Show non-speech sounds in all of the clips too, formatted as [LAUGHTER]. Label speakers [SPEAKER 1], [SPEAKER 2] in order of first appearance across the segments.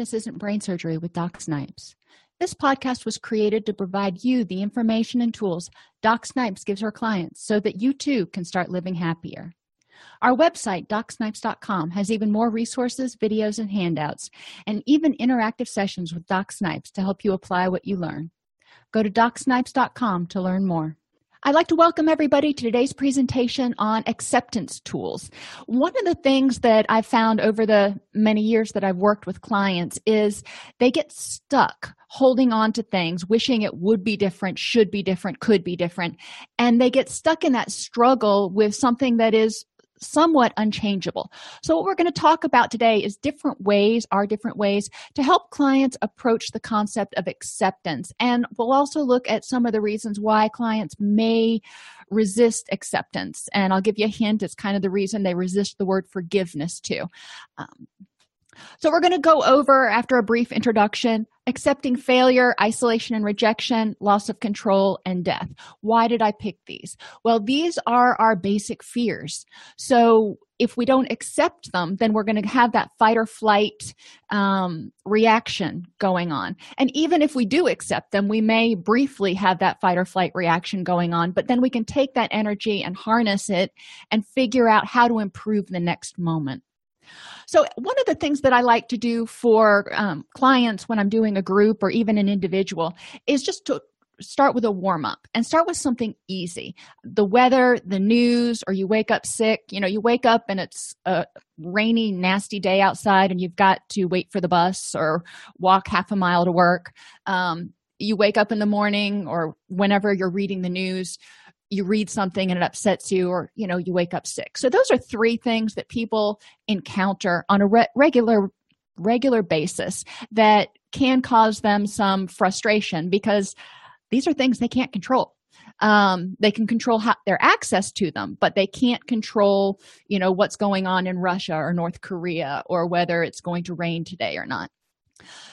[SPEAKER 1] Happiness Isn't Brain Surgery with Doc Snipes. This podcast was created to provide you the information and tools Doc Snipes gives her clients so that you too can start living happier. Our website, docsnipes.com, has even more resources, videos, and handouts, and even interactive sessions with Doc Snipes to help you apply what you learn. Go to docsnipes.com to learn more. I'd like to welcome everybody to today's presentation on acceptance tools. One of the things that I've found over the many years that I've worked with clients is they get stuck holding on to things, wishing it would be different, should be different, could be different, and they get stuck in that struggle with something that is somewhat unchangeable. So, what we're going to talk about today is different ways, are different ways to help clients approach the concept of acceptance. And we'll also look at some of the reasons why clients may resist acceptance. And I'll give you a hint it's kind of the reason they resist the word forgiveness too. Um, so, we're going to go over, after a brief introduction, accepting failure, isolation and rejection, loss of control, and death. Why did I pick these? Well, these are our basic fears. So, if we don't accept them, then we're going to have that fight or flight um, reaction going on. And even if we do accept them, we may briefly have that fight or flight reaction going on, but then we can take that energy and harness it and figure out how to improve the next moment. So, one of the things that I like to do for um, clients when I'm doing a group or even an individual is just to start with a warm up and start with something easy. The weather, the news, or you wake up sick. You know, you wake up and it's a rainy, nasty day outside and you've got to wait for the bus or walk half a mile to work. Um, you wake up in the morning or whenever you're reading the news you read something and it upsets you or you know you wake up sick. So those are three things that people encounter on a re- regular regular basis that can cause them some frustration because these are things they can't control. Um, they can control how, their access to them but they can't control you know what's going on in russia or north korea or whether it's going to rain today or not.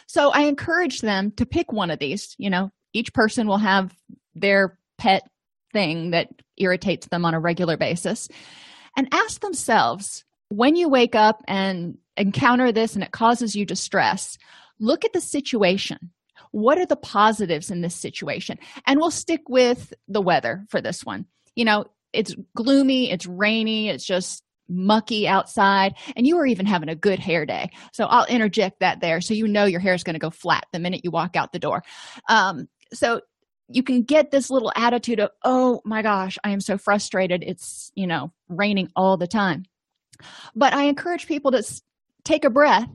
[SPEAKER 1] So i encourage them to pick one of these you know each person will have their pet thing that irritates them on a regular basis. And ask themselves when you wake up and encounter this and it causes you distress look at the situation. What are the positives in this situation? And we'll stick with the weather for this one. You know it's gloomy it's rainy it's just mucky outside and you are even having a good hair day. So i'll interject that there so you know your hair is going to go flat the minute you walk out the door. Um, so you can get this little attitude of oh my gosh i am so frustrated. It's you know raining all the time. But i encourage people to take a breath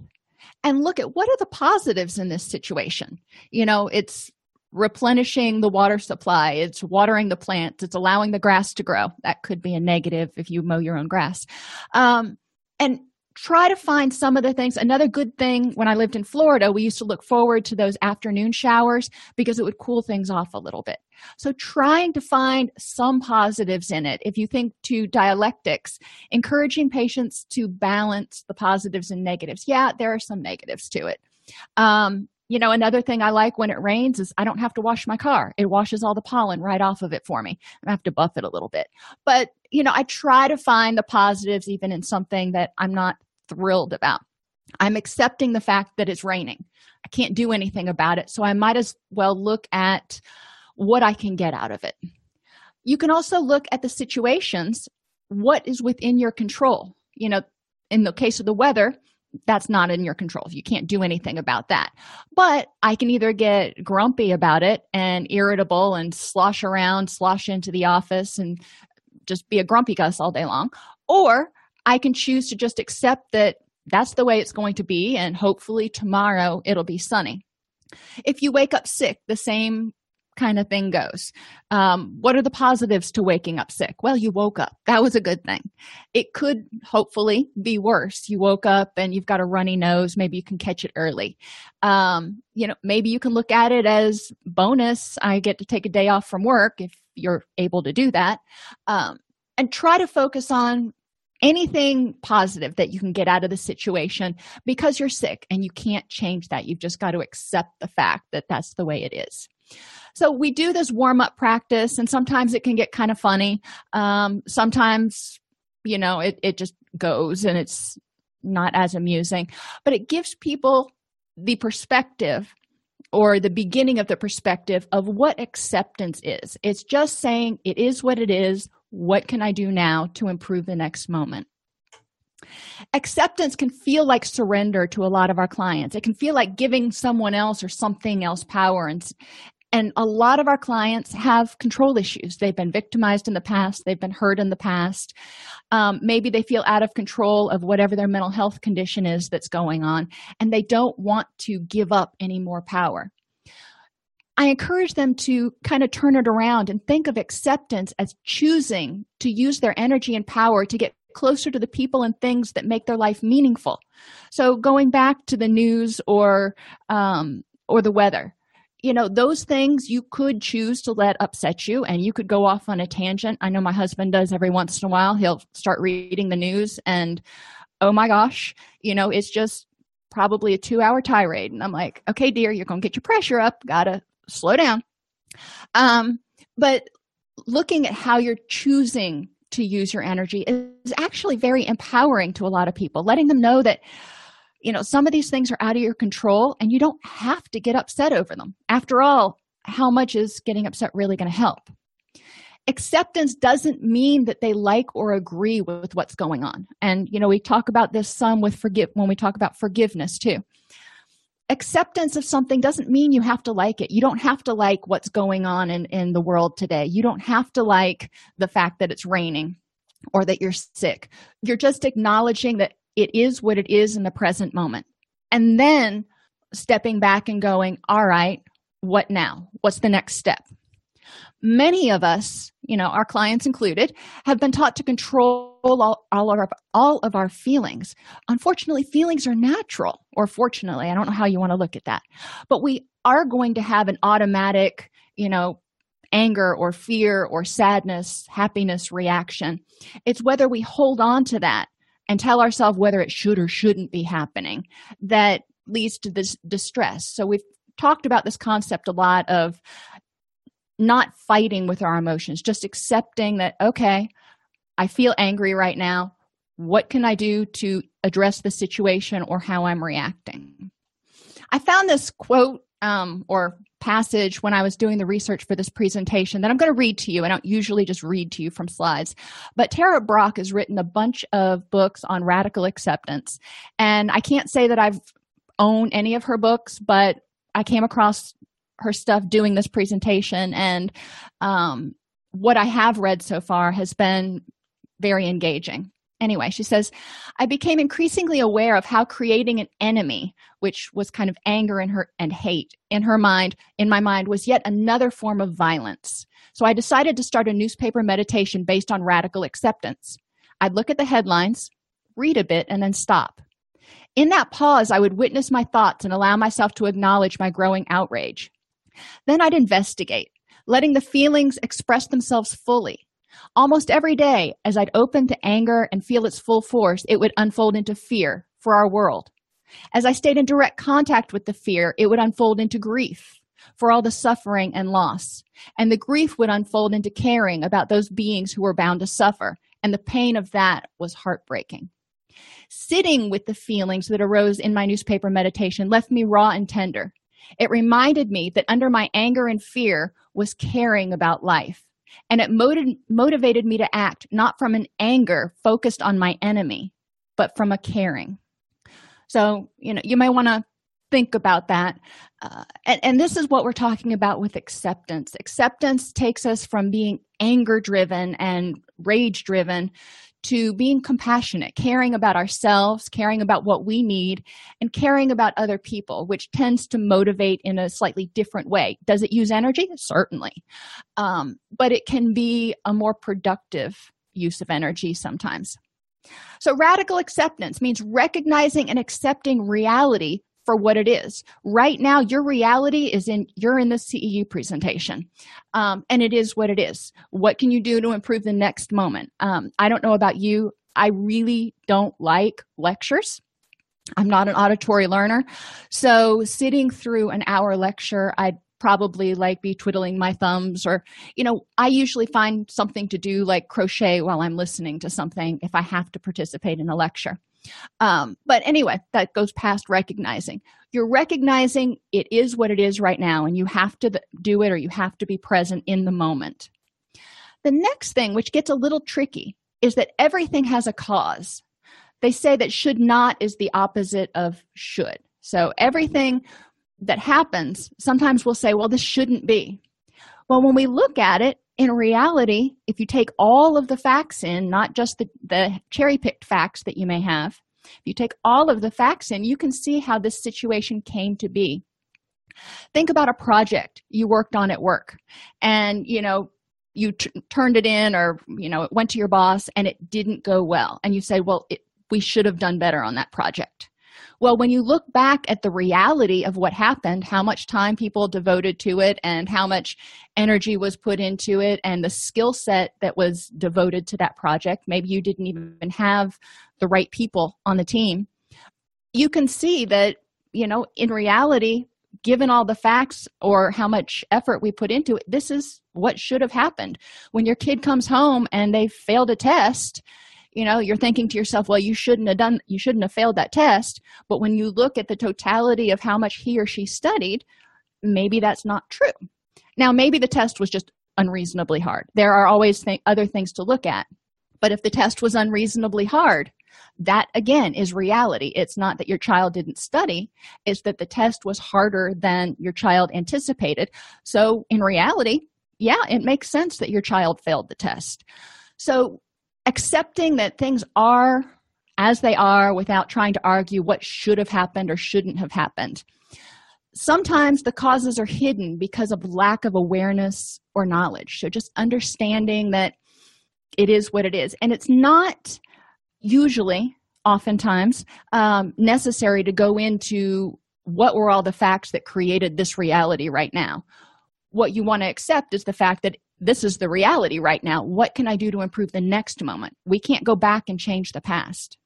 [SPEAKER 1] and look at what are the positives in this situation. You know it's replenishing the water supply it's watering the plants it's allowing the grass to grow. That could be a negative if you mow your own grass. Um, and try to find some of the things. Another good thing when i lived in florida we used to look forward to those afternoon showers because it would cool things off a little bit. So trying to find some positives in it if you think to dialectics encouraging patients to balance the positives and negatives. Yeah there are some negatives to it. Um, you know another thing i like when it rains is i don't have to wash my car. It washes all the pollen right off of it for me. I have to buff it a little bit. But you know i try to find the positives even in something that i'm not thrilled about. I'm accepting the fact that it's raining. I can't do anything about it so i might as well look at what i can get out of it. You can also look at the situations. What is within your control? You know in the case of the weather that's not in your control. You can't do anything about that. But I can either get grumpy about it and irritable and slosh around, slosh into the office and just be a grumpy Gus all day long, or I can choose to just accept that that's the way it's going to be and hopefully tomorrow it'll be sunny. If you wake up sick, the same kind of thing goes. Um, what are the positives to waking up sick? Well, you woke up. That was a good thing. It could hopefully be worse. You woke up and you've got a runny nose. Maybe you can catch it early. Um, you know, maybe you can look at it as bonus. I get to take a day off from work if you're able to do that. Um, and try to focus on anything positive that you can get out of the situation because you're sick and you can't change that. You've just got to accept the fact that that's the way it is so we do this warm-up practice and sometimes it can get kind of funny um, sometimes you know it, it just goes and it's not as amusing but it gives people the perspective or the beginning of the perspective of what acceptance is. It's just saying it is what it is. What can I do now to improve the next moment? Acceptance can feel like surrender to a lot of our clients. It can feel like giving someone else or something else power and and a lot of our clients have control issues. They've been victimized in the past, they've been hurt in the past. Um, maybe they feel out of control of whatever their mental health condition is that's going on, and they don't want to give up any more power. I encourage them to kind of turn it around and think of acceptance as choosing to use their energy and power to get closer to the people and things that make their life meaningful. So, going back to the news or um, or the weather, you know, those things you could choose to let upset you, and you could go off on a tangent. I know my husband does every once in a while. He'll start reading the news, and oh my gosh, you know, it's just probably a two hour tirade. And I'm like, okay, dear, you're to get your pressure up. Gotta slow down um, but looking at how you're choosing to use your energy is actually very empowering to a lot of people letting them know that you know some of these things are out of your control and you don't have to get upset over them. After all how much is getting upset really going to help? Acceptance doesn't mean that they like or agree with what's going on. And you know we talk about this some with forgive when we talk about forgiveness too. Acceptance of something doesn't mean you have to like it. You don't have to like what's going on in, in the world today. You don't have to like the fact that it's raining or that you're sick. You're just acknowledging that it is what it is in the present moment. And then stepping back and going all right what now? What's the next step? Many of us you know our clients included have been taught to control all, all, of our, all of our feelings. Unfortunately feelings are natural or fortunately i don't know how you want to look at that. But we are going to have an automatic you know anger or fear or sadness happiness reaction. It's whether we hold on to that and tell ourselves whether it should or shouldn't be happening that leads to this distress. So we've talked about this concept a lot of not fighting with our emotions just accepting that okay i feel angry right now. What can i do to address the situation or how i'm reacting? I found this quote um, or passage when i was doing the research for this presentation that i'm going to read to you. I don't usually just read to you from slides but tara Brach has written a bunch of books on radical acceptance. And i can't say that i've owned any of her books but i came across her stuff doing this presentation. And um, what i have read so far has been very engaging anyway she says i became increasingly aware of how creating an enemy which was kind of anger in her and hate in her mind in my mind was yet another form of violence. So i decided to start a newspaper meditation based on radical acceptance. I'd look at the headlines read a bit and then stop. In that pause i would witness my thoughts and allow myself to acknowledge my growing outrage. Then I'd investigate, letting the feelings express themselves fully. Almost every day, as I'd open to anger and feel its full force, it would unfold into fear for our world. As I stayed in direct contact with the fear, it would unfold into grief for all the suffering and loss. And the grief would unfold into caring about those beings who were bound to suffer. And the pain of that was heartbreaking. Sitting with the feelings that arose in my newspaper meditation left me raw and tender. It reminded me that under my anger and fear was caring about life. And it motiv- motivated me to act not from an anger focused on my enemy, but from a caring. So, you know, you may want to think about that. Uh, and, and this is what we're talking about with acceptance. Acceptance takes us from being anger driven and rage driven to being compassionate, caring about ourselves, caring about what we need, and caring about other people, which tends to motivate in a slightly different way. Does it use energy? Certainly. Um, but it can be a more productive use of energy sometimes. So, radical acceptance means recognizing and accepting reality for what it is. Right now your reality is in you're in the ceu presentation um, and it is what it is. What can you do to improve the next moment? Um, i don't know about you. I really don't like lectures. I'm not an auditory learner. So sitting through an hour lecture i'd probably like be twiddling my thumbs or you know i usually find something to do like crochet while i'm listening to something if i have to participate in a lecture um, but anyway that goes past recognizing. You're recognizing it is what it is right now and you have to do it or you have to be present in the moment. The next thing which gets a little tricky is that everything has a cause. They say that should not is the opposite of should. So everything that happens sometimes we'll say well this shouldn't be. Well when we look at it in reality if you take all of the facts in not just the, the cherry picked facts that you may have if you take all of the facts in you can see how this situation came to be. Think about a project you worked on at work and you know you t- turned it in or you know it went to your boss and it didn't go well and you say well it, we should have done better on that project well when you look back at the reality of what happened how much time people devoted to it and how much energy was put into it and the skill set that was devoted to that project maybe you didn't even have the right people on the team. You can see that you know in reality given all the facts or how much effort we put into it this is what should have happened. When your kid comes home and they failed a test you know you're thinking to yourself well you shouldn't have done you shouldn't have failed that test. But when you look at the totality of how much he or she studied maybe that's not true. Now maybe the test was just unreasonably hard. There are always th- other things to look at. But if the test was unreasonably hard that again is reality. It's not that your child didn't study. It's that the test was harder than your child anticipated. So in reality yeah it makes sense that your child failed the test. So accepting that things are as they are without trying to argue what should have happened or shouldn't have happened. Sometimes the causes are hidden because of lack of awareness or knowledge. So just understanding that it is what it is. And it's not usually, oftentimes, um, necessary to go into what were all the facts that created this reality right now. What you want to accept is the fact that this is the reality right now. What can I do to improve the next moment? We can't go back and change the past.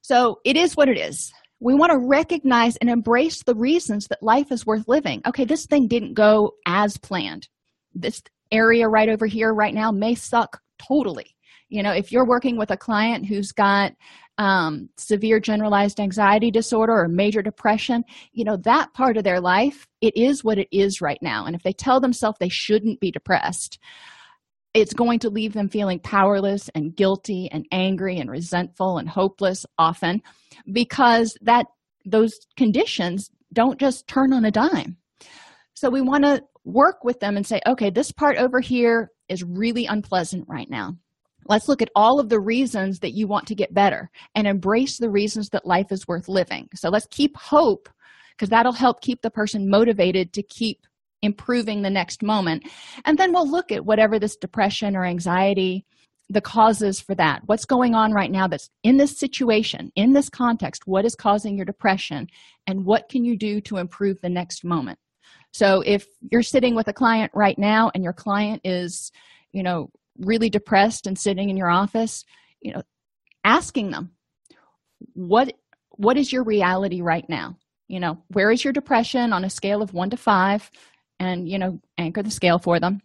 [SPEAKER 1] So it is what it is. We want to recognize and embrace the reasons that life is worth living. Okay, this thing didn't go as planned. This area right over here, right now, may suck totally. You know, if you're working with a client who's got um, severe generalized anxiety disorder or major depression you know that part of their life it is what it is right now. And if they tell themselves they shouldn't be depressed it's going to leave them feeling powerless and guilty and angry and resentful and hopeless often because that those conditions don't just turn on a dime. So we want to work with them and say okay this part over here is really unpleasant right now Let's look at all of the reasons that you want to get better and embrace the reasons that life is worth living. So let's keep hope because that'll help keep the person motivated to keep improving the next moment. And then we'll look at whatever this depression or anxiety, the causes for that. What's going on right now that's in this situation, in this context? What is causing your depression? And what can you do to improve the next moment? So if you're sitting with a client right now and your client is, you know, really depressed and sitting in your office you know asking them what what is your reality right now? You know where is your depression on a scale of 1 to 5 and you know anchor the scale for them.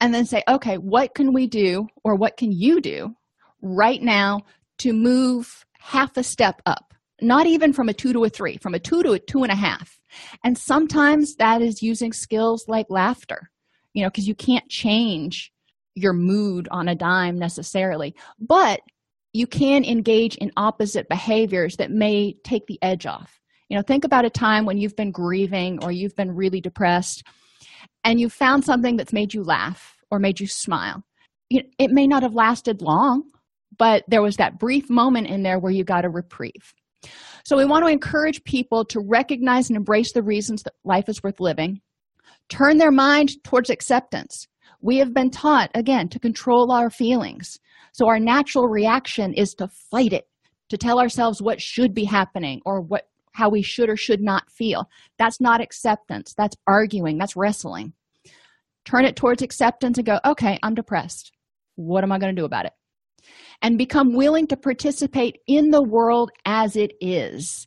[SPEAKER 1] And then say okay what can we do or what can you do right now to move half a step up? Not even from a two to a three from a two to a two and a half. And sometimes that is using skills like laughter you know because you can't change your mood on a dime necessarily but you can engage in opposite behaviors that may take the edge off. You know think about a time when you've been grieving or you've been really depressed and you found something that's made you laugh or made you smile. It may not have lasted long but there was that brief moment in there where you got a reprieve. So we want to encourage people to recognize and embrace the reasons that life is worth living turn their mind towards acceptance we have been taught again to control our feelings. So our natural reaction is to fight it to tell ourselves what should be happening or what how we should or should not feel. That's not acceptance. That's arguing. That's wrestling. Turn it towards acceptance and go okay i'm depressed. What am i going to do about it? And become willing to participate in the world as it is.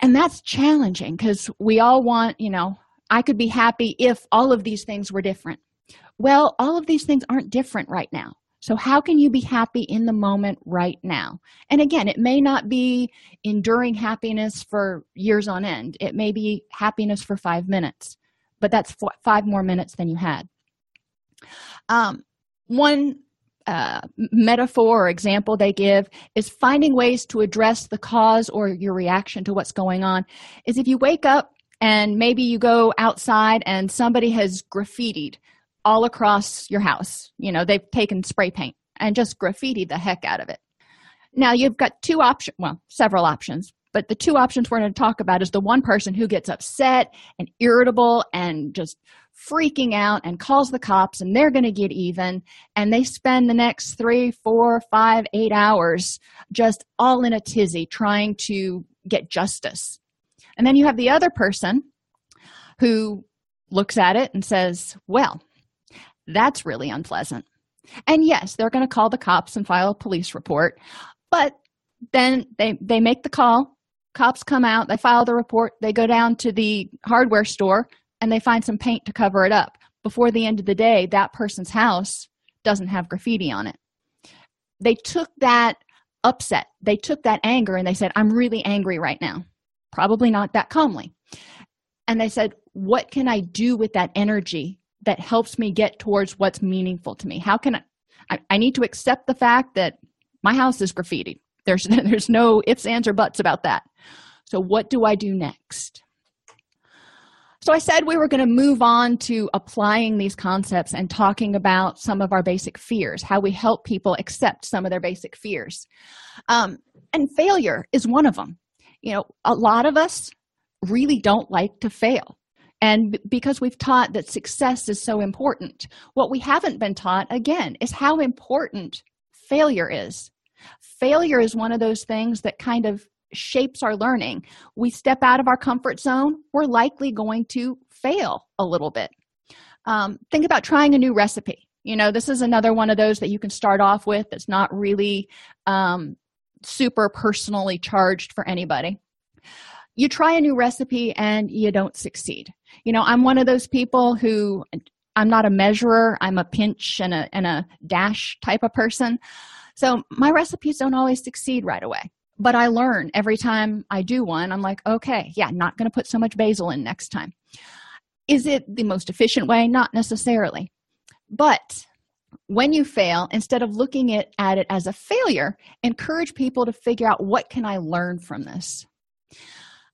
[SPEAKER 1] And that's challenging because we all want you know i could be happy if all of these things were different well all of these things aren't different right now. So how can you be happy in the moment right now? And again it may not be enduring happiness for years on end. It may be happiness for five minutes but that's five more minutes than you had. Um, one uh, metaphor or example they give is finding ways to address the cause or your reaction to what's going on is if you wake up and maybe you go outside and somebody has graffitied all across your house. You know they've taken spray paint and just graffiti the heck out of it. Now you've got two options well several options but the two options we're going to talk about is the one person who gets upset and irritable and just freaking out and calls the cops and they're going to get even and they spend the next three four five eight hours just all in a tizzy trying to get justice. And then you have the other person who looks at it and says well that's really unpleasant. And yes they're going to call the cops and file a police report but then they they make the call. Cops come out they file the report they go down to the hardware store and they find some paint to cover it up. Before the end of the day that person's house doesn't have graffiti on it. They took that upset. They took that anger and they said i'm really angry right now. Probably not that calmly. And they said what can i do with that energy that helps me get towards what's meaningful to me? How can i i, I need to accept the fact that my house is graffiti. There's [LAUGHS] there's no ifs ands or buts about that. So what do i do next? So i said we were going to move on to applying these concepts and talking about some of our basic fears how we help people accept some of their basic fears. Um, and failure is one of them you know a lot of us really don't like to fail and because we've taught that success is so important what we haven't been taught again is how important failure is. Failure is one of those things that kind of shapes our learning. We step out of our comfort zone we're likely going to fail a little bit. Um, think about trying a new recipe. You know this is another one of those that you can start off with that's not really um, super personally charged for anybody. You try a new recipe and you don't succeed you know i'm one of those people who i'm not a measurer i'm a pinch and a, and a dash type of person. So my recipes don't always succeed right away but i learn every time i do one. I'm like okay yeah not going to put so much basil in next time. Is it the most efficient way? Not necessarily. But when you fail instead of looking at, at it as a failure encourage people to figure out what can i learn from this?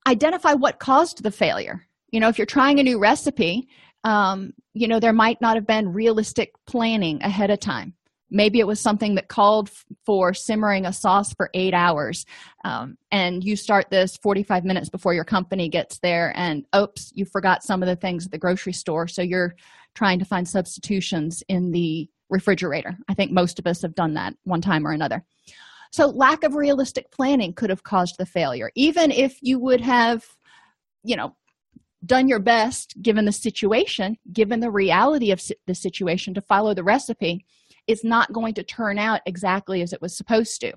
[SPEAKER 1] Identify what caused the failure you know if you're trying a new recipe um, you know there might not have been realistic planning ahead of time. Maybe it was something that called for simmering a sauce for eight hours um, and you start this 45 minutes before your company gets there and oops you forgot some of the things at the grocery store so you're trying to find substitutions in the refrigerator. I think most of us have done that one time or another. So lack of realistic planning could have caused the failure. Even if you would have you know done your best given the situation given the reality of the situation to follow the recipe it's not going to turn out exactly as it was supposed to.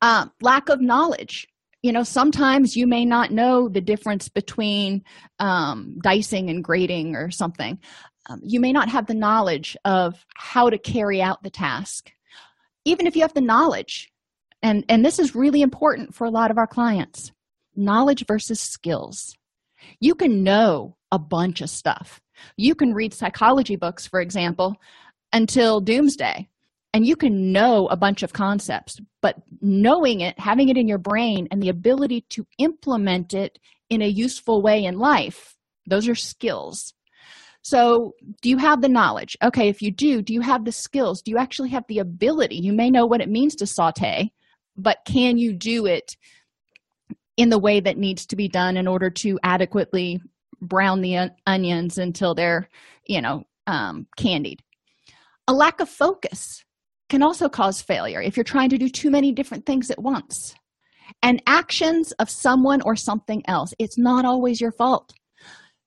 [SPEAKER 1] Um, lack of knowledge. You know sometimes you may not know the difference between um, dicing and grating or something. Um, you may not have the knowledge of how to carry out the task. Even if you have the knowledge and and this is really important for a lot of our clients knowledge versus skills you can know a bunch of stuff. You can read psychology books for example until doomsday and you can know a bunch of concepts but knowing it having it in your brain and the ability to implement it in a useful way in life those are skills. So do you have the knowledge? Okay if you do do you have the skills? Do you actually have the ability? You may know what it means to saute but can you do it in the way that needs to be done in order to adequately brown the onions until they're you know um, candied. A lack of focus can also cause failure if you're trying to do too many different things at once. And actions of someone or something else it's not always your fault.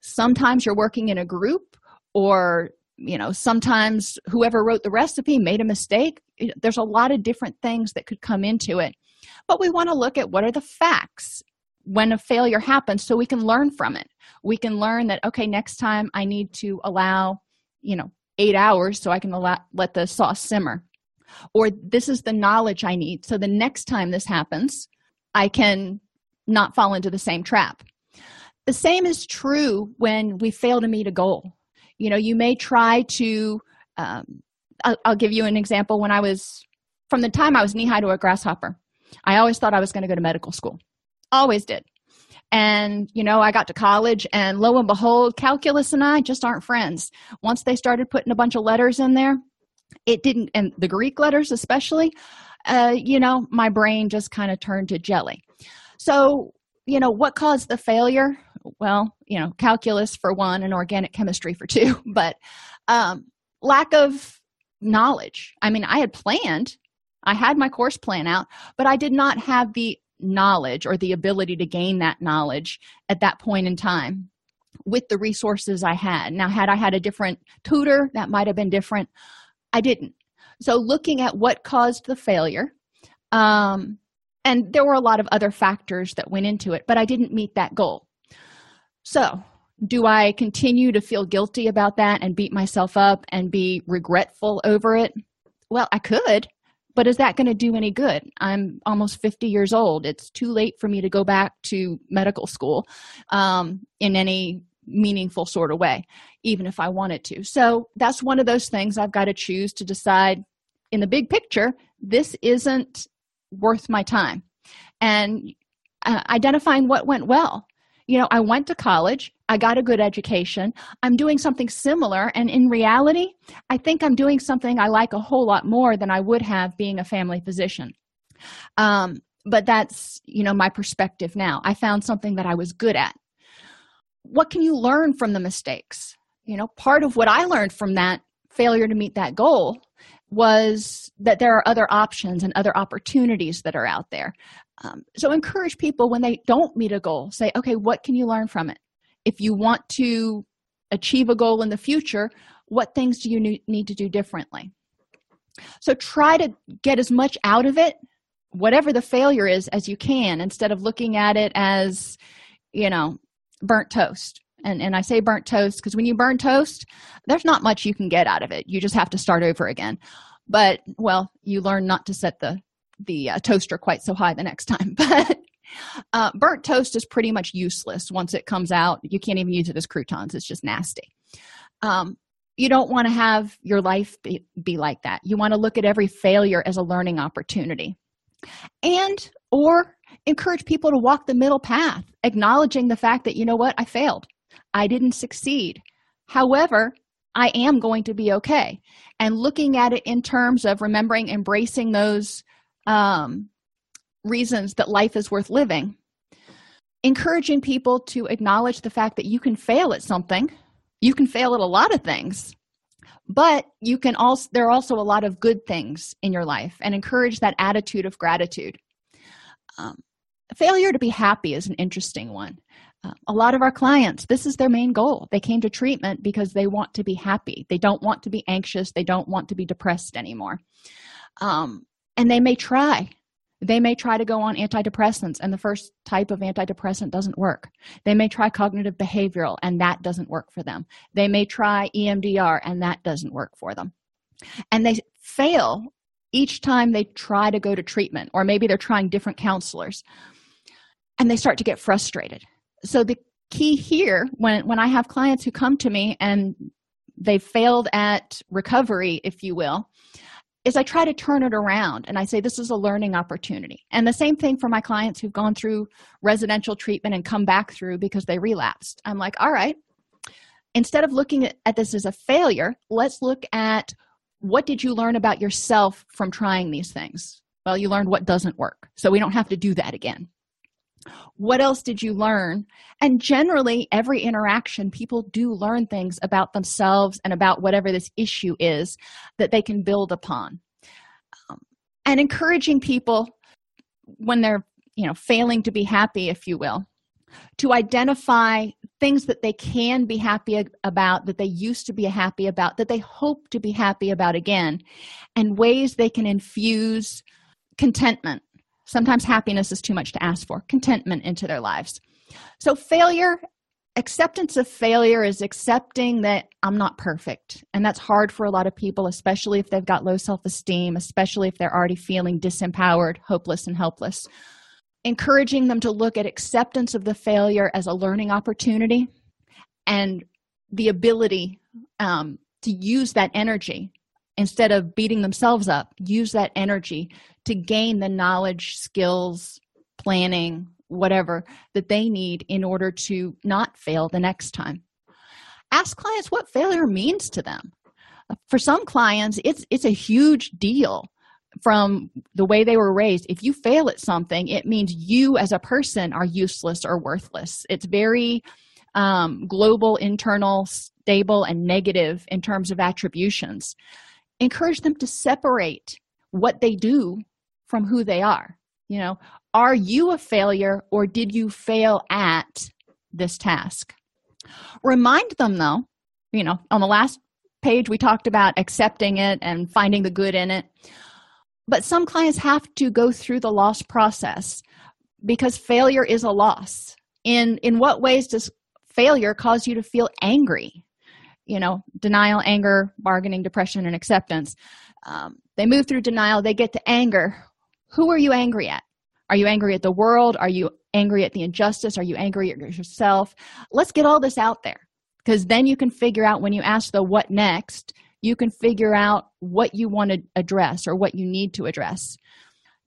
[SPEAKER 1] Sometimes you're working in a group or you know sometimes whoever wrote the recipe made a mistake. There's a lot of different things that could come into it but we want to look at what are the facts when a failure happens so we can learn from it. We can learn that okay next time i need to allow you know eight hours so i can allow, let the sauce simmer. Or this is the knowledge i need so the next time this happens i can not fall into the same trap. The same is true when we fail to meet a goal. You know you may try to um, I'll, I'll give you an example. When i was from the time i was knee high to a grasshopper i always thought i was going to go to medical school. Always did. And you know i got to college and lo and behold calculus and i just aren't friends. Once they started putting a bunch of letters in there it didn't and the greek letters especially uh, you know my brain just kind of turned to jelly. So you know what caused the failure? Well you know calculus for one and organic chemistry for two [LAUGHS] but um, lack of knowledge. I mean i had planned i had my course plan out but i did not have the knowledge or the ability to gain that knowledge at that point in time with the resources i had. Now had i had a different tutor that might have been different. I didn't. So looking at what caused the failure um, and there were a lot of other factors that went into it but i didn't meet that goal. So do i continue to feel guilty about that and beat myself up and be regretful over it? Well i could but is that going to do any good? I'm almost 50 years old. It's too late for me to go back to medical school um, in any meaningful sort of way even if i wanted to. So that's one of those things i've got to choose to decide. In the big picture this isn't worth my time. And uh, identifying what went well. You know i went to college i got a good education. I'm doing something similar and in reality i think i'm doing something i like a whole lot more than i would have being a family physician. Um, but that's you know my perspective now. I found something that i was good at. What can you learn from the mistakes? You know part of what i learned from that failure to meet that goal was that there are other options and other opportunities that are out there. Um, so encourage people when they don't meet a goal say okay what can you learn from it if you want to achieve a goal in the future what things do you need to do differently? So try to get as much out of it whatever the failure is as you can instead of looking at it as you know burnt toast. And and i say burnt toast because when you burn toast there's not much you can get out of it. You just have to start over again. But well you learn not to set the the uh, toaster quite so high the next time. [LAUGHS] But uh, burnt toast is pretty much useless once it comes out. You can't even use it as croutons. It's just nasty. Um, you don't want to have your life be, be like that. You want to look at every failure as a learning opportunity. And or encourage people to walk the middle path acknowledging the fact that you know what? I failed. I didn't succeed. However i am going to be okay. And looking at it in terms of remembering embracing those um, reasons that life is worth living. Encouraging people to acknowledge the fact that you can fail at something. You can fail at a lot of things but you can also there are also a lot of good things in your life and encourage that attitude of gratitude. Um, failure to be happy is an interesting one. Uh, a lot of our clients this is their main goal. They came to treatment because they want to be happy. They don't want to be anxious. They don't want to be depressed anymore. Um, and they may try they may try to go on antidepressants and the first type of antidepressant doesn't work. They may try cognitive behavioral and that doesn't work for them. They may try emdr and that doesn't work for them. And they fail each time they try to go to treatment or maybe they're trying different counselors and they start to get frustrated. So the key here when when i have clients who come to me and they failed at recovery if you will is I try to turn it around and I say this is a learning opportunity. And the same thing for my clients who've gone through residential treatment and come back through because they relapsed. I'm like, all right, instead of looking at this as a failure, let's look at what did you learn about yourself from trying these things? Well, you learned what doesn't work. So we don't have to do that again what else did you learn? And generally every interaction people do learn things about themselves and about whatever this issue is that they can build upon. Um, and encouraging people when they're you know failing to be happy if you will to identify things that they can be happy about that they used to be happy about that they hope to be happy about again and ways they can infuse contentment sometimes happiness is too much to ask for. Contentment into their lives. So failure acceptance of failure is accepting that i'm not perfect. And that's hard for a lot of people especially if they've got low self-esteem especially if they're already feeling disempowered hopeless and helpless. Encouraging them to look at acceptance of the failure as a learning opportunity and the ability um, to use that energy instead of beating themselves up use that energy to gain the knowledge skills planning whatever that they need in order to not fail the next time. Ask clients what failure means to them. For some clients it's it's a huge deal from the way they were raised. If you fail at something it means you as a person are useless or worthless. It's very um, global internal stable and negative in terms of attributions encourage them to separate what they do from who they are. You know are you a failure or did you fail at this task? Remind them though you know on the last page we talked about accepting it and finding the good in it. But some clients have to go through the loss process because failure is a loss. In in what ways does failure cause you to feel angry you know denial anger bargaining depression and acceptance. Um, they move through denial. They get to anger. Who are you angry at? Are you angry at the world? Are you angry at the injustice? Are you angry at yourself? Let's get all this out there because then you can figure out when you ask the what next you can figure out what you want to address or what you need to address.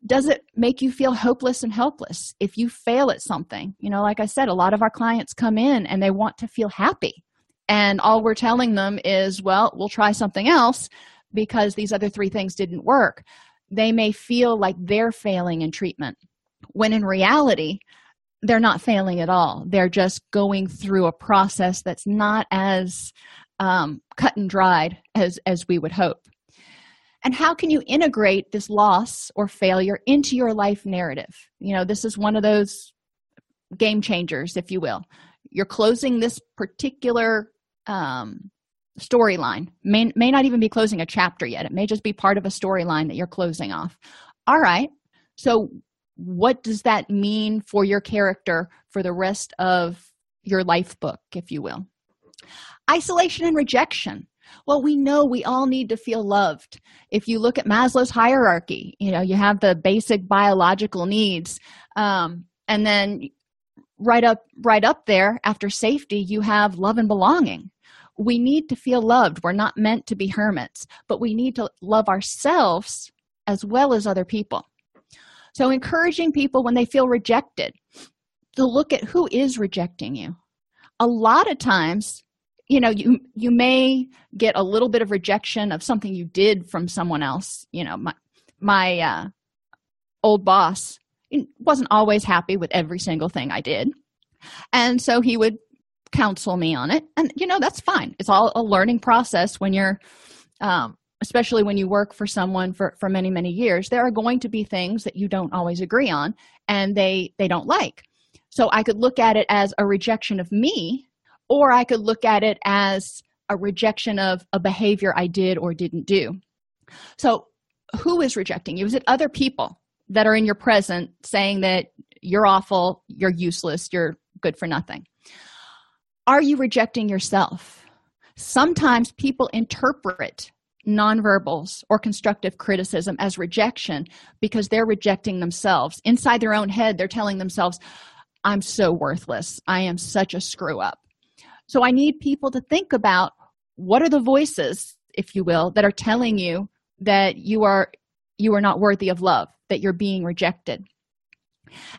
[SPEAKER 1] Does it make you feel hopeless and helpless if you fail at something? You know like i said a lot of our clients come in and they want to feel happy and all we're telling them is well we'll try something else because these other three things didn't work. They may feel like they're failing in treatment when in reality they're not failing at all. They're just going through a process that's not as um, cut and dried as as we would hope. And how can you integrate this loss or failure into your life narrative? You know this is one of those game changers if you will. You're closing this particular um, storyline. May, may not even be closing a chapter yet. It may just be part of a storyline that you're closing off. All right. So what does that mean for your character for the rest of your life book if you will? Isolation and rejection. Well we know we all need to feel loved. If you look at maslow's hierarchy you know you have the basic biological needs um, and then right up right up there after safety you have love and belonging. We need to feel loved. We're not meant to be hermits but we need to love ourselves as well as other people. So encouraging people when they feel rejected to look at who is rejecting you. A lot of times you know you you may get a little bit of rejection of something you did from someone else. You know my my uh, old boss wasn't always happy with every single thing i did. And so he would counsel me on it. And you know that's fine. It's all a learning process when you're um, especially when you work for someone for for many many years. There are going to be things that you don't always agree on and they they don't like. So i could look at it as a rejection of me or i could look at it as a rejection of a behavior i did or didn't do. So who is rejecting you? Is it other people that are in your present saying that you're awful you're useless you're good for nothing. Are you rejecting yourself? Sometimes people interpret nonverbals or constructive criticism as rejection because they're rejecting themselves. Inside their own head they're telling themselves i'm so worthless. I am such a screw up. So i need people to think about what are the voices if you will that are telling you that you are you are not worthy of love that you're being rejected.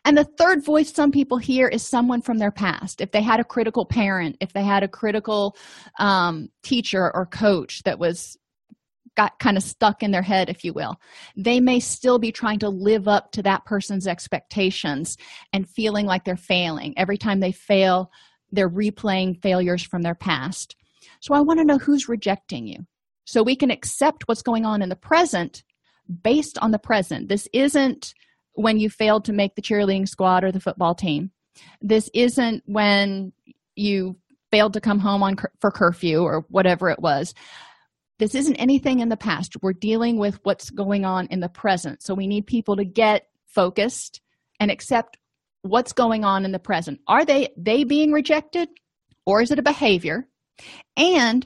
[SPEAKER 1] And the third voice some people hear is someone from their past. If they had a critical parent if they had a critical um, teacher or coach that was got kind of stuck in their head if you will they may still be trying to live up to that person's expectations and feeling like they're failing every time they fail they're replaying failures from their past. So i want to know who's rejecting you so we can accept what's going on in the present based on the present. This isn't when you failed to make the cheerleading squad or the football team. This isn't when you failed to come home on for curfew or whatever it was. This isn't anything in the past. We're dealing with what's going on in the present. So we need people to get focused and accept what's going on in the present. Are they they being rejected or is it a behavior? And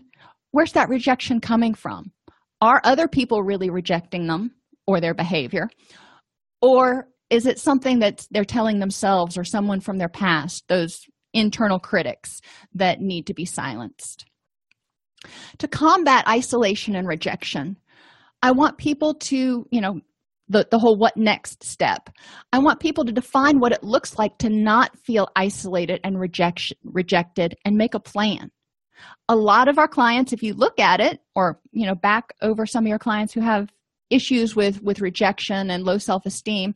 [SPEAKER 1] where's that rejection coming from? Are other people really rejecting them or their behavior? Or is it something that they're telling themselves or someone from their past, those internal critics that need to be silenced? To combat isolation and rejection, I want people to, you know, the, the whole what next step. I want people to define what it looks like to not feel isolated and rejection, rejected and make a plan. A lot of our clients, if you look at it, or you know, back over some of your clients who have issues with with rejection and low self-esteem,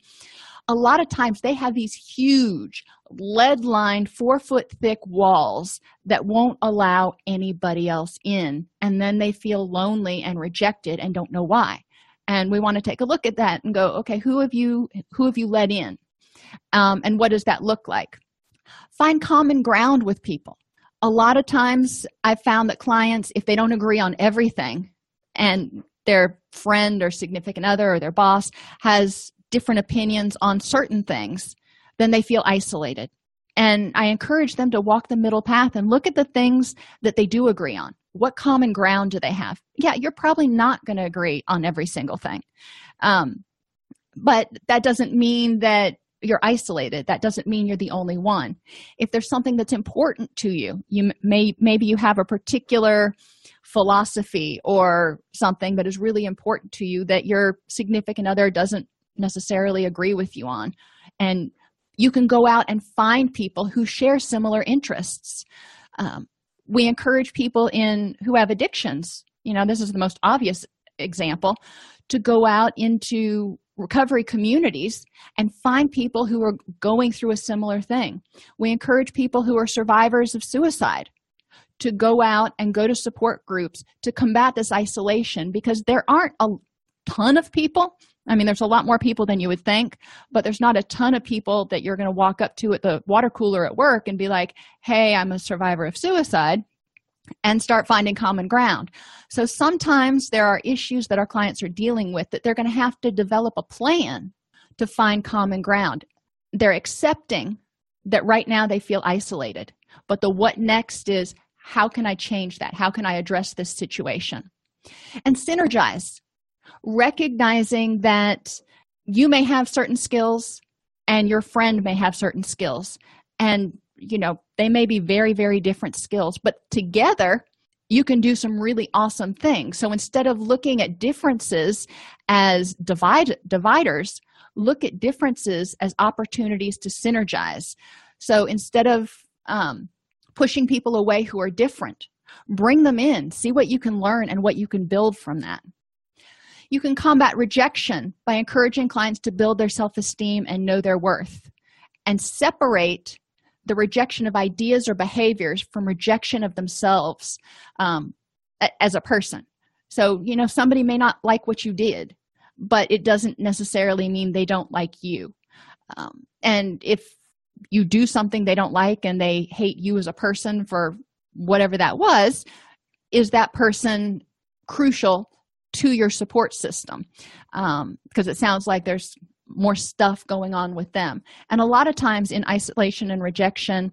[SPEAKER 1] a lot of times they have these huge lead lined four foot thick walls that won't allow anybody else in and then they feel lonely and rejected and don't know why. And we want to take a look at that and go okay who have you who have you let in? Um, and what does that look like? Find common ground with people. A lot of times i've found that clients if they don't agree on everything and their friend or significant other or their boss has different opinions on certain things then they feel isolated. And i encourage them to walk the middle path and look at the things that they do agree on. What common ground do they have? Yeah you're probably not going to agree on every single thing. Um, but that doesn't mean that you're isolated. That doesn't mean you're the only one. If there's something that's important to you you may maybe you have a particular philosophy or something that is really important to you that your significant other doesn't necessarily agree with you on. And you can go out and find people who share similar interests. Um, we encourage people in who have addictions you know this is the most obvious example to go out into recovery communities and find people who are going through a similar thing. We encourage people who are survivors of suicide to go out and go to support groups to combat this isolation because there aren't a ton of people I mean, there's a lot more people than you would think, but there's not a ton of people that you're going to walk up to at the water cooler at work and be like, hey, I'm a survivor of suicide, and start finding common ground. So sometimes there are issues that our clients are dealing with that they're going to have to develop a plan to find common ground. They're accepting that right now they feel isolated, but the what next is how can I change that? How can I address this situation? And synergize recognizing that you may have certain skills and your friend may have certain skills and you know they may be very very different skills but together you can do some really awesome things so instead of looking at differences as divide dividers look at differences as opportunities to synergize so instead of um, pushing people away who are different bring them in see what you can learn and what you can build from that you can combat rejection by encouraging clients to build their self esteem and know their worth, and separate the rejection of ideas or behaviors from rejection of themselves um, as a person. So, you know, somebody may not like what you did, but it doesn't necessarily mean they don't like you. Um, and if you do something they don't like and they hate you as a person for whatever that was, is that person crucial to your support system? Um, because it sounds like there's more stuff going on with them. And a lot of times in isolation and rejection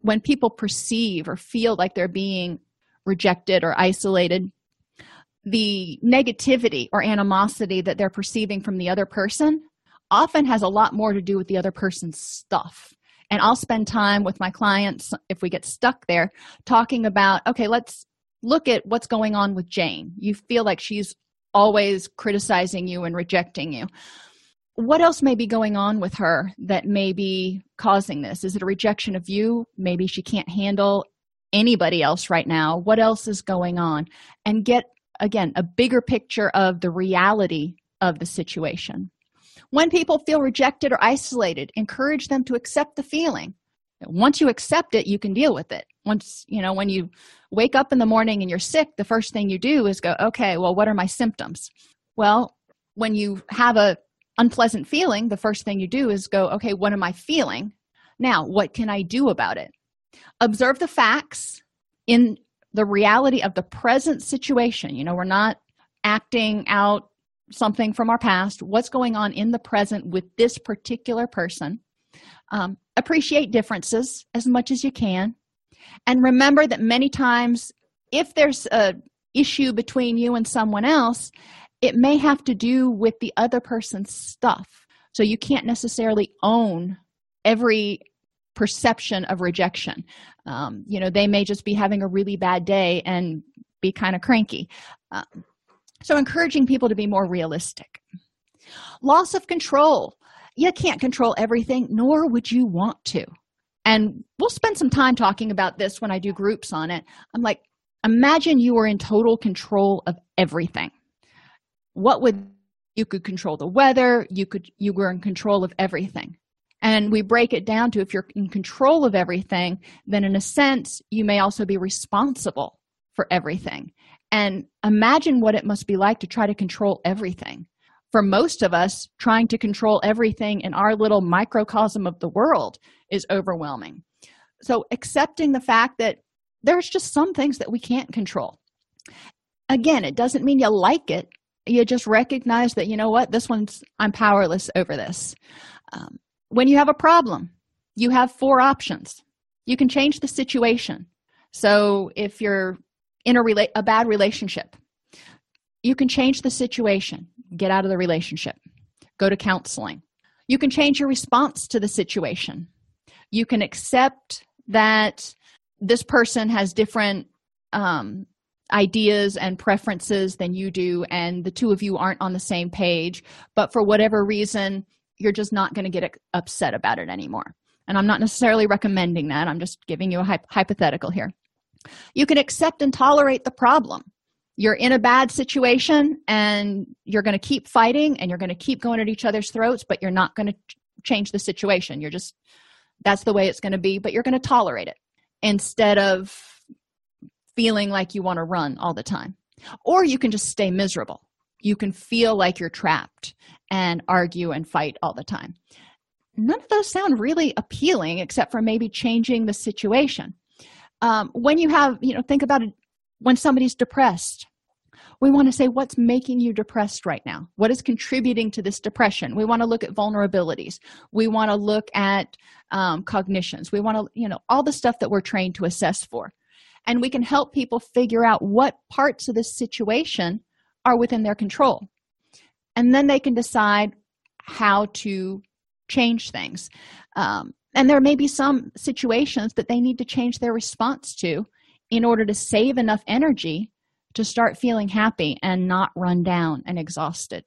[SPEAKER 1] when people perceive or feel like they're being rejected or isolated the negativity or animosity that they're perceiving from the other person often has a lot more to do with the other person's stuff and i'll spend time with my clients if we get stuck there talking about okay let's look at what's going on with Jane. You feel like she's always criticizing you and rejecting you. What else may be going on with her that may be causing this? Is it a rejection of you? Maybe she can't handle anybody else right now. What else is going on? And get, again, a bigger picture of the reality of the situation. When people feel rejected or isolated, encourage them to accept the feeling. Once you accept it you can deal with it. Once you know when you wake up in the morning and you're sick the first thing you do is go okay well what are my symptoms? Well when you have a unpleasant feeling the first thing you do is go okay what am i feeling? Now what can i do about it? Observe the facts in the reality of the present situation. You know we're not acting out something from our past what's going on in the present with this particular person. Um, appreciate differences as much as you can. And remember that many times if there's a issue between you and someone else it may have to do with the other person's stuff. So you can't necessarily own every perception of rejection. Um, you know they may just be having a really bad day and be kind of cranky. Um, so encouraging people to be more realistic. Loss of control. You can't control everything nor would you want to. And we'll spend some time talking about this when i do groups on it. I'm like imagine you were in total control of everything. What would you could control the weather you could you were in control of everything. And we break it down to if you're in control of everything then in a sense you may also be responsible for everything and imagine what it must be like to try to control everything. For most of us trying to control everything in our little microcosm of the world is overwhelming. So accepting the fact that there's just some things that we can't control. Again it doesn't mean you like it. You just recognize that you know what this one's i'm powerless over this. Um, when you have a problem you have four options. You can change the situation. So if you're in a, rela- a bad relationship. You can change the situation. Get out of the relationship. Go to counseling. You can change your response to the situation. You can accept that this person has different um, ideas and preferences than you do and the two of you aren't on the same page but for whatever reason you're just not going to get upset about it anymore. And i'm not necessarily recommending that. I'm just giving you a hypothetical here you can accept and tolerate the problem. You're in a bad situation and you're going to keep fighting and you're going to keep going at each other's throats but you're not going to change the situation. You're just that's the way it's going to be but you're going to tolerate it instead of feeling like you want to run all the time. Or you can just stay miserable. You can feel like you're trapped and argue and fight all the time. None of those sound really appealing except for maybe changing the situation um, when you have you know think about it when somebody's depressed we want to say what's making you depressed right now? What is contributing to this depression? We want to look at vulnerabilities. We want to look at um, cognitions. We want to you know all the stuff that we're trained to assess for. And we can help people figure out what parts of this situation are within their control. And then they can decide how to change things. Um, and there may be some situations that they need to change their response to in order to save enough energy to start feeling happy and not run down and exhausted.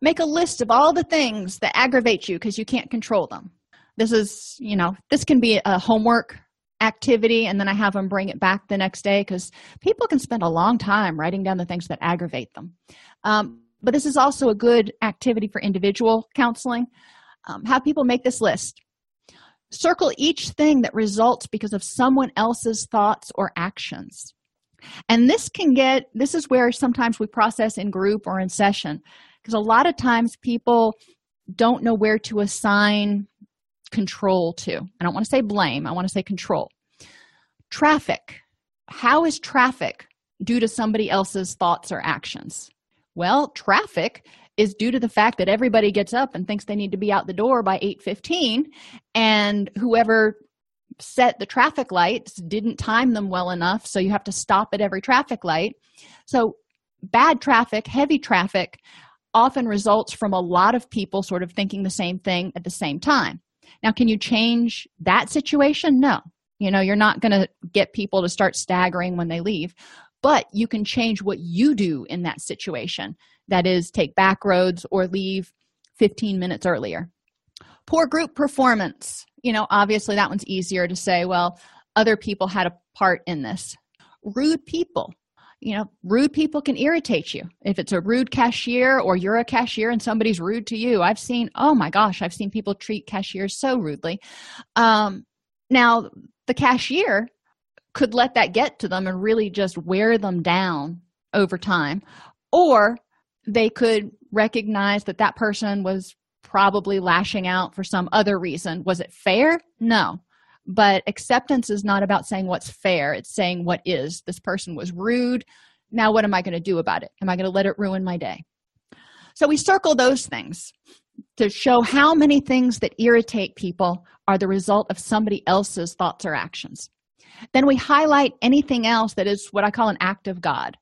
[SPEAKER 1] Make a list of all the things that aggravate you because you can't control them. This is you know this can be a homework activity and then i have them bring it back the next day because people can spend a long time writing down the things that aggravate them. Um, but this is also a good activity for individual counseling. Um, have people make this list circle each thing that results because of someone else's thoughts or actions. And this can get this is where sometimes we process in group or in session because a lot of times people don't know where to assign control to. I don't want to say blame i want to say control. Traffic. How is traffic due to somebody else's thoughts or actions? Well traffic is due to the fact that everybody gets up and thinks they need to be out the door by 8:15 and whoever set the traffic lights didn't time them well enough so you have to stop at every traffic light. So bad traffic heavy traffic often results from a lot of people sort of thinking the same thing at the same time. Now can you change that situation? No. You know you're not going to get people to start staggering when they leave but you can change what you do in that situation. That is take back roads or leave 15 minutes earlier. Poor group performance. You know obviously that one's easier to say well other people had a part in this. Rude people. You know rude people can irritate you. If it's a rude cashier or you're a cashier and somebody's rude to you i've seen oh my gosh i've seen people treat cashiers so rudely. Um, now the cashier could let that get to them and really just wear them down over time. Or they could recognize that that person was probably lashing out for some other reason. Was it fair? No. But acceptance is not about saying what's fair. It's saying what is. This person was rude. Now what am i going to do about it? Am i going to let it ruin my day? So we circle those things to show how many things that irritate people are the result of somebody else's thoughts or actions then we highlight anything else that is what i call an act of god.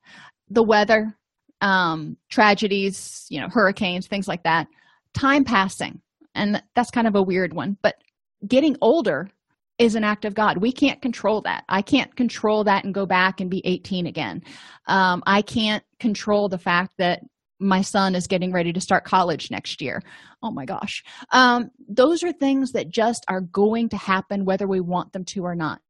[SPEAKER 1] The weather um, tragedies you know hurricanes things like that. Time passing and that's kind of a weird one but getting older is an act of god. We can't control that. I can't control that and go back and be 18 again. Um, i can't control the fact that my son is getting ready to start college next year. Oh my gosh. Um, those are things that just are going to happen whether we want them to or not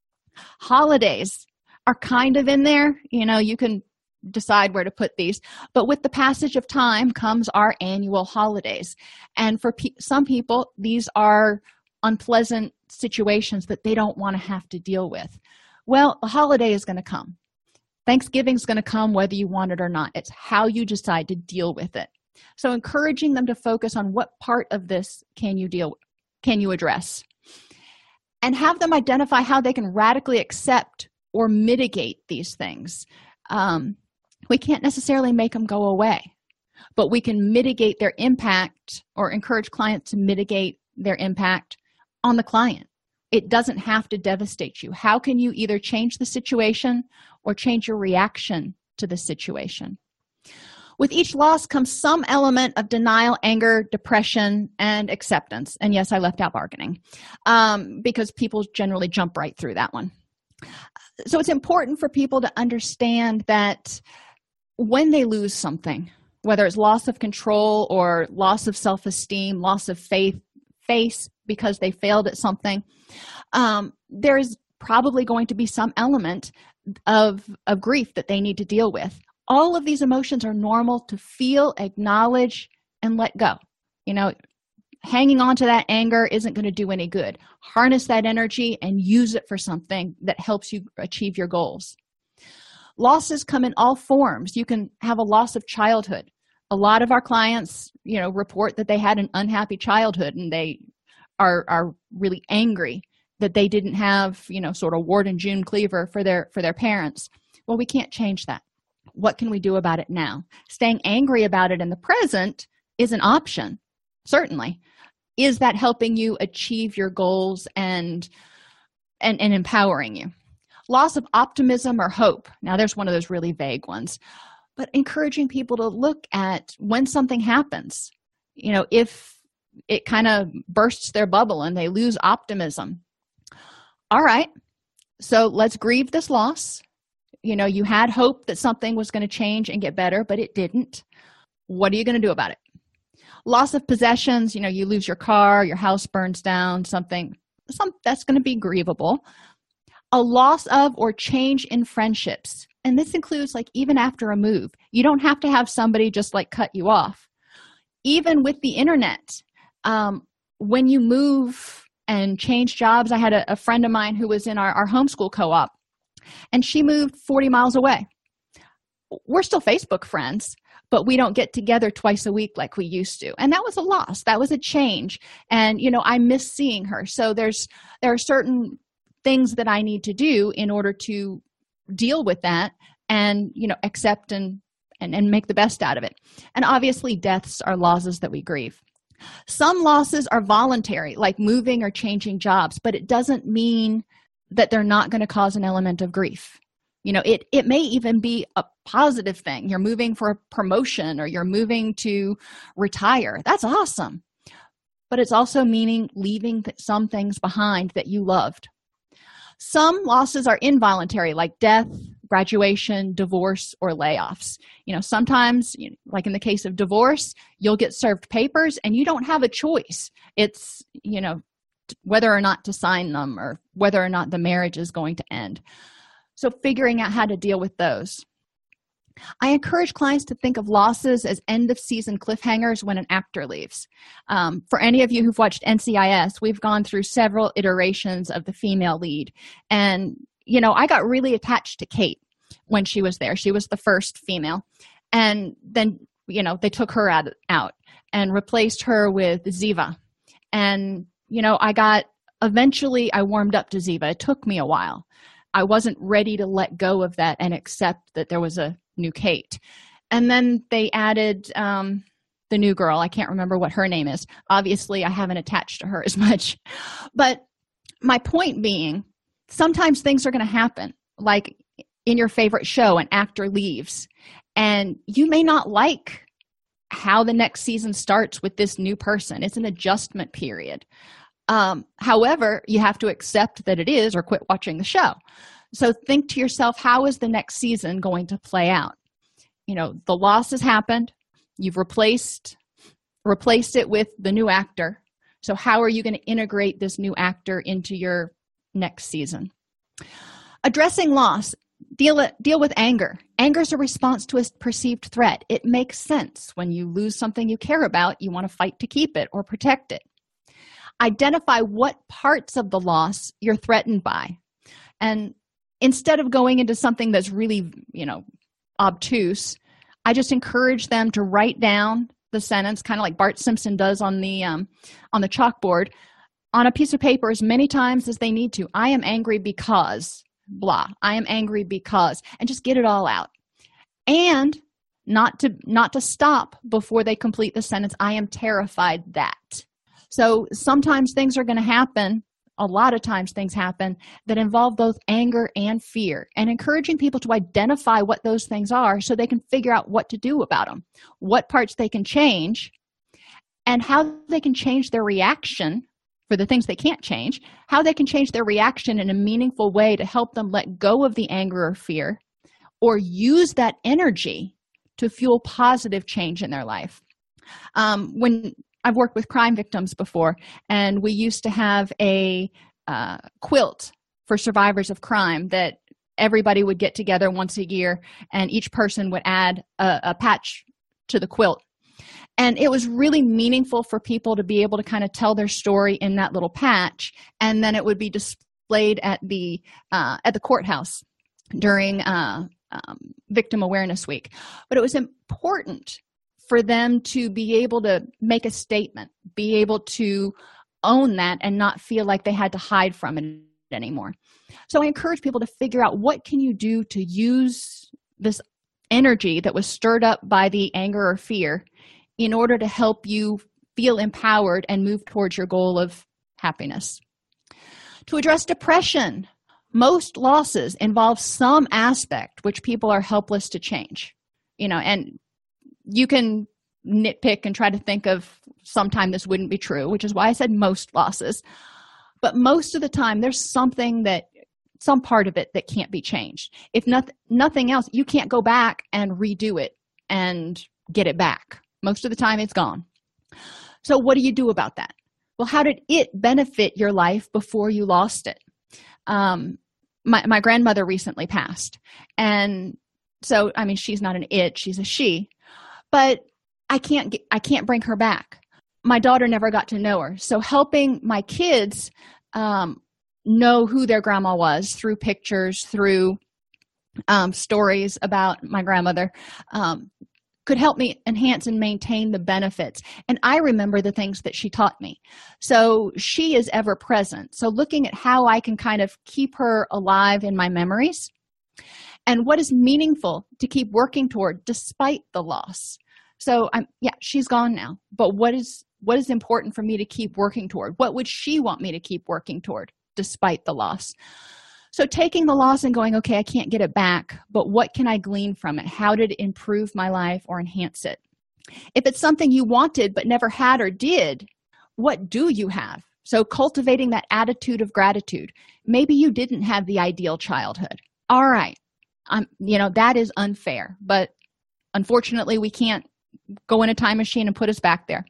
[SPEAKER 1] holidays are kind of in there. You know you can decide where to put these. But with the passage of time comes our annual holidays. And for pe- some people these are unpleasant situations that they don't want to have to deal with. Well the holiday is going to come. Thanksgiving is going to come whether you want it or not. It's how you decide to deal with it. So encouraging them to focus on what part of this can you deal can you address and have them identify how they can radically accept or mitigate these things. Um, we can't necessarily make them go away but we can mitigate their impact or encourage clients to mitigate their impact on the client. It doesn't have to devastate you. How can you either change the situation or change your reaction to the situation with each loss comes some element of denial anger depression and acceptance. And yes i left out bargaining um, because people generally jump right through that one. So it's important for people to understand that when they lose something whether it's loss of control or loss of self-esteem loss of faith face because they failed at something um, there's probably going to be some element of of grief that they need to deal with all of these emotions are normal to feel acknowledge and let go. You know hanging on to that anger isn't going to do any good. Harness that energy and use it for something that helps you achieve your goals. Losses come in all forms. You can have a loss of childhood. A lot of our clients you know report that they had an unhappy childhood and they are are really angry that they didn't have you know sort of ward and june cleaver for their for their parents. Well we can't change that what can we do about it now? Staying angry about it in the present is an option certainly. Is that helping you achieve your goals and and, and empowering you? Loss of optimism or hope. Now there's one of those really vague ones. But encouraging people to look at when something happens. You know if it kind of bursts their bubble and they lose optimism. All right. So let's grieve this loss you know you had hope that something was going to change and get better but it didn't. What are you going to do about it? Loss of possessions you know you lose your car your house burns down something some that's going to be grievable. A loss of or change in friendships and this includes like even after a move. You don't have to have somebody just like cut you off. Even with the internet um, when you move and change jobs i had a, a friend of mine who was in our, our homeschool co-op and she moved 40 miles away. We're still facebook friends but we don't get together twice a week like we used to. And that was a loss. That was a change. And you know i miss seeing her. So there's there are certain things that i need to do in order to deal with that and you know accept and and, and make the best out of it. And obviously deaths are losses that we grieve. Some losses are voluntary like moving or changing jobs but it doesn't mean that they're not going to cause an element of grief. You know it it may even be a positive thing. You're moving for a promotion or you're moving to retire. That's awesome. But it's also meaning leaving some things behind that you loved. Some losses are involuntary like death graduation divorce or layoffs. You know sometimes like in the case of divorce you'll get served papers and you don't have a choice. It's you know whether or not to sign them or whether or not the marriage is going to end so figuring out how to deal with those I encourage clients to think of losses as end of season cliffhangers when an actor leaves. Um, for any of you who've watched NCIS, we've gone through several iterations of the female lead. And, you know, I got really attached to Kate when she was there. She was the first female. And then, you know, they took her out, out and replaced her with Ziva. And, you know, I got eventually I warmed up to Ziva. It took me a while. I wasn't ready to let go of that and accept that there was a new Kate. And then they added um, the new girl. I can't remember what her name is. Obviously, I haven't attached to her as much. [LAUGHS] But my point being sometimes things are going to happen like in your favorite show an actor leaves and you may not like how the next season starts with this new person it's an adjustment period um, however you have to accept that it is or quit watching the show. So think to yourself how is the next season going to play out? You know the loss has happened. You've replaced replaced it with the new actor. So how are you going to integrate this new actor into your next season? Addressing loss. Deal deal with anger. Anger is a response to a perceived threat. It makes sense. When you lose something you care about you want to fight to keep it or protect it identify what parts of the loss you're threatened by. And instead of going into something that's really you know obtuse i just encourage them to write down the sentence kind of like bart simpson does on the um, on the chalkboard on a piece of paper as many times as they need to. I am angry because blah i am angry because and just get it all out. And not to not to stop before they complete the sentence i am terrified that so sometimes things are going to happen a lot of times things happen that involve both anger and fear and encouraging people to identify what those things are so they can figure out what to do about them what parts they can change and how they can change their reaction for the things they can't change, how they can change their reaction in a meaningful way to help them let go of the anger or fear or use that energy to fuel positive change in their life. Um, when I've worked with crime victims before, and we used to have a uh, quilt for survivors of crime that everybody would get together once a year, and each person would add a, a patch to the quilt. And it was really meaningful for people to be able to kind of tell their story in that little patch and then it would be displayed at the uh, at the courthouse during uh, um, victim awareness week. But it was important for them to be able to make a statement be able to own that and not feel like they had to hide from it anymore so i encourage people to figure out what can you do to use this energy that was stirred up by the anger or fear in order to help you feel empowered and move towards your goal of happiness. To address depression, most losses involve some aspect which people are helpless to change. You know, and you can nitpick and try to think of sometime this wouldn't be true, which is why I said most losses. But most of the time, there's something that some part of it that can't be changed. If nothing nothing else, you can't go back and redo it and get it back. Most of the time it's gone. So what do you do about that? Well how did it benefit your life before you lost it? Um, my, my grandmother recently passed. And so i mean she's not an it she's a she but i can't get i can't bring her back my daughter never got to know her so helping my kids um, know who their grandma was through pictures through um, stories about my grandmother um, could help me enhance and maintain the benefits. And I remember the things that she taught me. So she is ever present. So looking at how I can kind of keep her alive in my memories and what is meaningful to keep working toward despite the loss. So I'm yeah, she's gone now. But what is what is important for me to keep working toward? What would she want me to keep working toward despite the loss? So, taking the loss and going, okay, I can't get it back, but what can I glean from it? How did it improve my life or enhance it? If it's something you wanted but never had or did, what do you have? So, cultivating that attitude of gratitude. Maybe you didn't have the ideal childhood. All right. I'm, you know, that is unfair, but unfortunately, we can't go in a time machine and put us back there.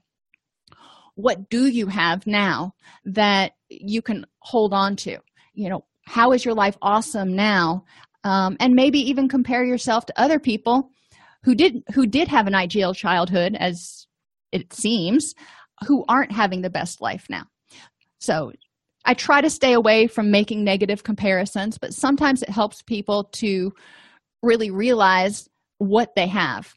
[SPEAKER 1] What do you have now that you can hold on to? You know, how is your life awesome now um, and maybe even compare yourself to other people who did who did have an ideal childhood as it seems who aren't having the best life now so i try to stay away from making negative comparisons but sometimes it helps people to really realize what they have.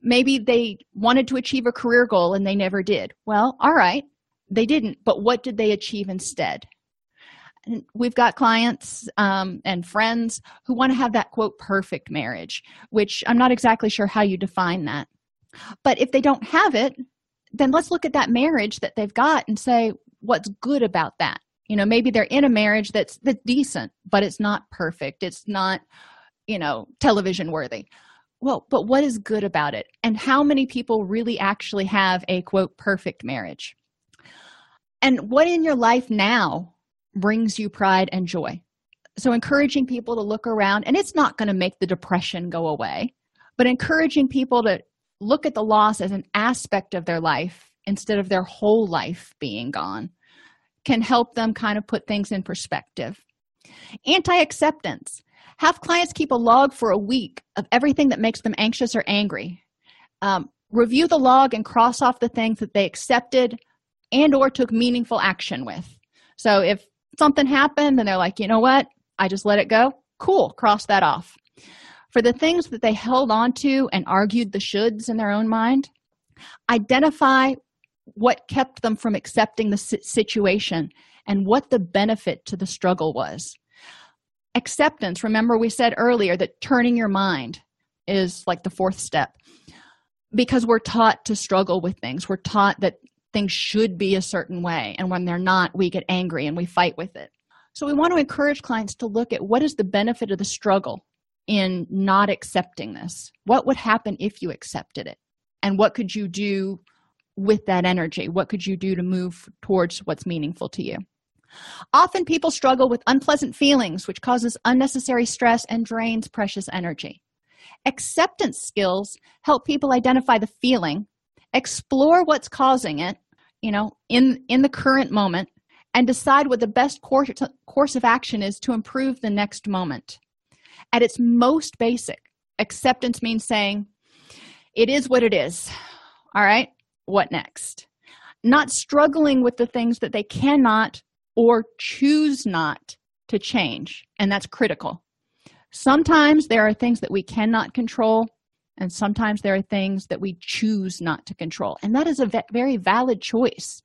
[SPEAKER 1] Maybe they wanted to achieve a career goal and they never did. Well all right they didn't but what did they achieve instead? We've got clients um, and friends who want to have that quote perfect marriage which i'm not exactly sure how you define that. But if they don't have it then let's look at that marriage that they've got and say what's good about that you know maybe they're in a marriage that's that's decent but it's not perfect. It's not you know television worthy. Well but what is good about it? And how many people really actually have a quote perfect marriage? And what in your life now brings you pride and joy? So encouraging people to look around and it's not going to make the depression go away but encouraging people to look at the loss as an aspect of their life instead of their whole life being gone can help them kind of put things in perspective. Anti-acceptance. Have clients keep a log for a week of everything that makes them anxious or angry. Um, review the log and cross off the things that they accepted and or took meaningful action with. So if something happened and they're like you know what? I just let it go. Cool cross that off. For the things that they held on to and argued the shoulds in their own mind identify what kept them from accepting the situation and what the benefit to the struggle was. Acceptance remember we said earlier that turning your mind is like the fourth step. Because we're taught to struggle with things. We're taught that things should be a certain way and when they're not we get angry and we fight with it. So we want to encourage clients to look at what is the benefit of the struggle in not accepting this. What would happen if you accepted it? And what could you do with that energy? What could you do to move towards what's meaningful to you? Often people struggle with unpleasant feelings which causes unnecessary stress and drains precious energy. Acceptance skills help people identify the feeling explore what's causing it you know in in the current moment and decide what the best course, course of action is to improve the next moment. At its most basic acceptance means saying it is what it is. All right what next? Not struggling with the things that they cannot or choose not to change and that's critical. Sometimes there are things that we cannot control and sometimes there are things that we choose not to control and that is a very valid choice.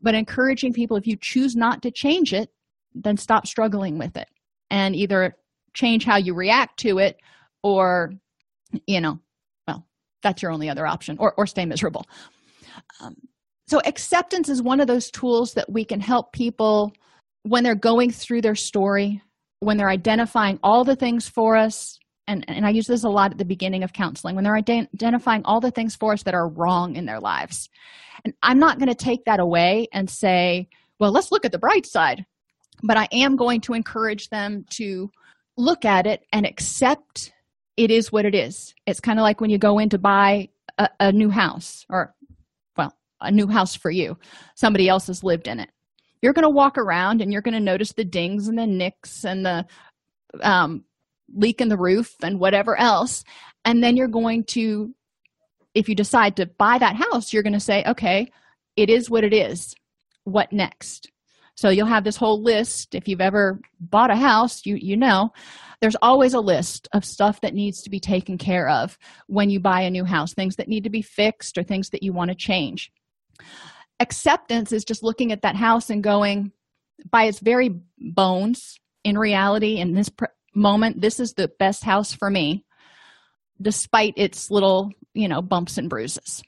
[SPEAKER 1] But encouraging people if you choose not to change it then stop struggling with it and either change how you react to it or you know well that's your only other option or, or stay miserable um, so acceptance is one of those tools that we can help people when they're going through their story when they're identifying all the things for us. And, and i use this a lot at the beginning of counseling when they're ident- identifying all the things for us that are wrong in their lives. And i'm not going to take that away and say well let's look at the bright side. But i am going to encourage them to look at it and accept it is what it is. It's kind of like when you go in to buy a, a new house or a new house for you. Somebody else has lived in it. You're going to walk around and you're going to notice the dings and the nicks and the um, leak in the roof and whatever else. And then you're going to if you decide to buy that house you're going to say okay it is what it is. What next? So you'll have this whole list. If you've ever bought a house you you know there's always a list of stuff that needs to be taken care of when you buy a new house things that need to be fixed or things that you want to change acceptance is just looking at that house and going by its very bones in reality in this pr- moment this is the best house for me despite its little you know bumps and bruises.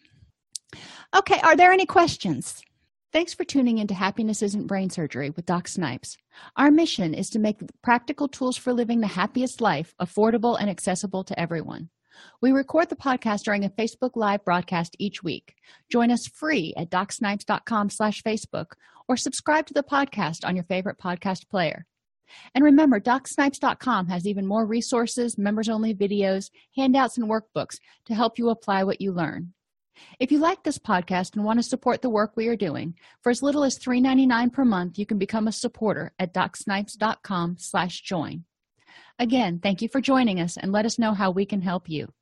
[SPEAKER 1] Okay are there any questions? Thanks for tuning into happiness isn't brain surgery with doc snipes. Our mission is to make practical tools for living the happiest life affordable and accessible to everyone we record the podcast during a Facebook Live broadcast each week. Join us free at docsnipes.com slash Facebook or subscribe to the podcast on your favorite podcast player. And remember, DocSnipes.com has even more resources, members-only videos, handouts, and workbooks to help you apply what you learn. If you like this podcast and want to support the work we are doing, for as little as $3.99 per month, you can become a supporter at DocSnipes.com slash join. Again, thank you for joining us and let us know how we can help you.